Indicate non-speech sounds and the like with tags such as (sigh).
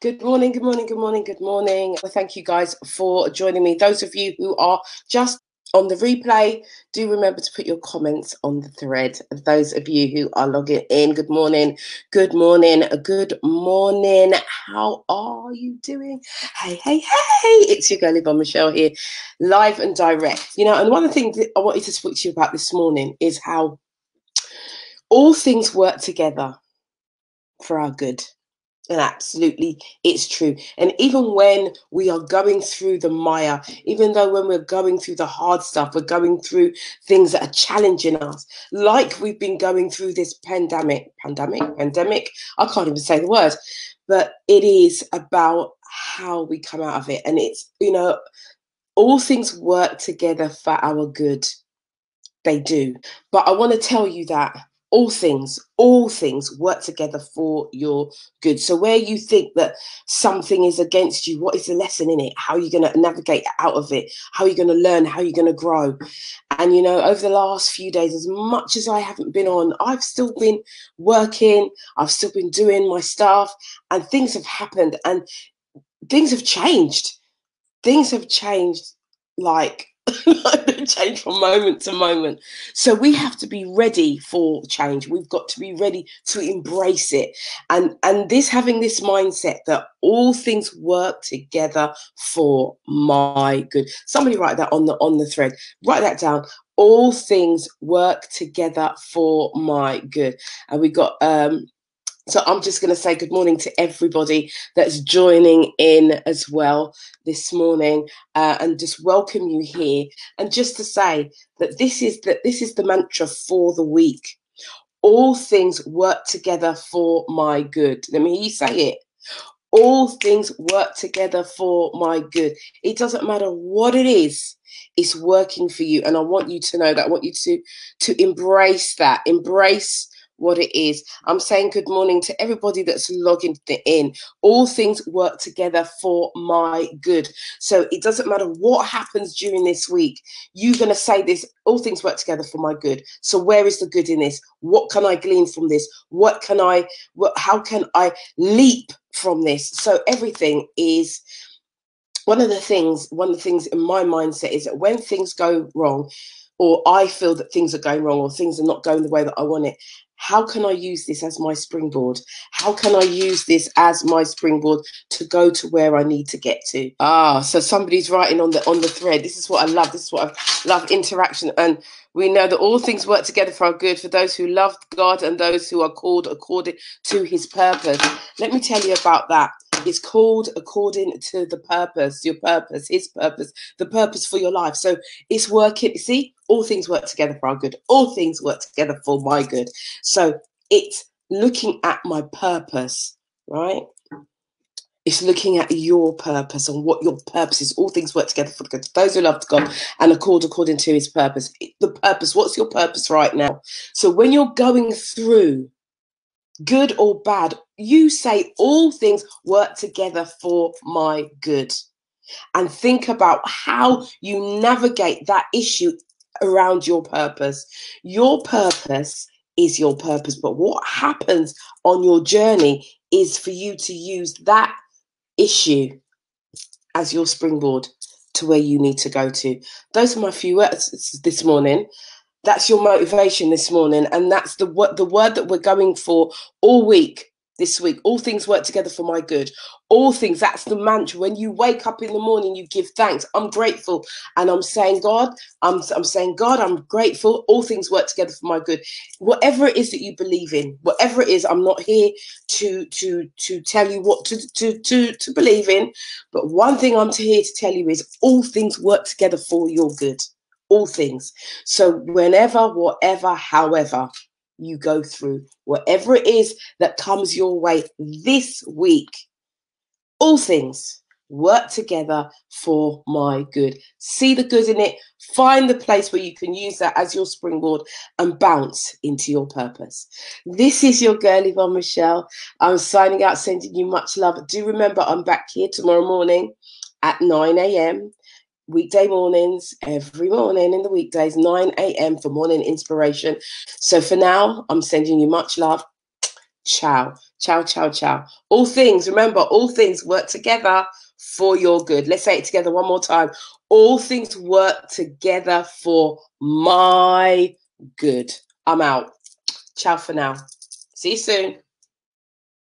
Good morning, good morning, good morning, good morning. Thank you guys for joining me. Those of you who are just on the replay, do remember to put your comments on the thread. Those of you who are logging in, good morning, good morning, good morning. How are you doing? Hey, hey, hey, it's your girl Yvonne Michelle here, live and direct. You know, and one of the things I wanted to speak to you about this morning is how all things work together for our good. And absolutely, it's true. And even when we are going through the mire, even though when we're going through the hard stuff, we're going through things that are challenging us, like we've been going through this pandemic, pandemic, pandemic. I can't even say the word, but it is about how we come out of it. And it's, you know, all things work together for our good. They do. But I want to tell you that all things, all things work together for your good. So where you think that something is against you, what is the lesson in it? How are you going to navigate out of it? How are you going to learn? How are you going to grow? And you know, over the last few days, as much as I haven't been on, I've still been working. I've still been doing my stuff, and things have happened, and things have changed. Things have changed like (laughs) they change from moment to moment. So we have to be ready for change. We've got to be ready to embrace it. And and this having this mindset that all things work together for my good. Somebody write that on the on the thread. Write that down. All things work together for my good. And we got um so I'm just going to say good morning to everybody that's joining in as well this morning, uh, and just welcome you here. And just to say that this is that this is the mantra for the week. All things work together for my good. Let me hear you say it. All things work together for my good. It doesn't matter what it is it's working for you and i want you to know that i want you to to embrace that embrace what it is. I'm saying good morning to everybody that's logging in. All things work together for my good. So it doesn't matter what happens during this week, you're going to say this all things work together for my good. So where is the good in this? What can I glean from this? What can I, what, how can I leap from this? So everything is one of the things, one of the things in my mindset is that when things go wrong, or I feel that things are going wrong or things are not going the way that I want it, how can I use this as my springboard? How can I use this as my springboard to go to where I need to get to? Ah, so somebody's writing on the on the thread. This is what I love. This is what I love interaction. And we know that all things work together for our good for those who love God and those who are called according to his purpose. Let me tell you about that. It's called according to the purpose, your purpose, his purpose, the purpose for your life. So it's working. See, all things work together for our good. All things work together for my good. So it's looking at my purpose, right? It's looking at your purpose and what your purpose is. All things work together for the good. Those who love God and accord according to his purpose. The purpose, what's your purpose right now? So when you're going through good or bad, you say all things work together for my good. And think about how you navigate that issue around your purpose. Your purpose is your purpose, but what happens on your journey is for you to use that issue as your springboard to where you need to go to. Those are my few words this morning that's your motivation this morning and that's the word the word that we're going for all week this week. All things work together for my good. All things that's the mantra. When you wake up in the morning you give thanks. I'm grateful. And i'm saying god i'm, I'm saying god i'm grateful. All things work together for my good. Whatever it is that you believe in whatever it is i'm not here to to to tell you what to to to, to believe in. But one thing i'm here to tell you is all things work together for your good. All things. So, whenever, whatever, however you go through, whatever it is that comes your way this week, all things work together for my good. See the good in it, find the place where you can use that as your springboard and bounce into your purpose. This is your girl Yvonne Michelle. I'm signing out, sending you much love. Do remember, I'm back here tomorrow morning at 9 a.m weekday mornings, every morning in the weekdays, 9 a.m. for morning inspiration. So for now, I'm sending you much love. Ciao. Ciao, ciao, ciao. All things, remember, all things work together for your good. Let's say it together one more time. All things work together for my good. I'm out. Ciao for now. See you soon.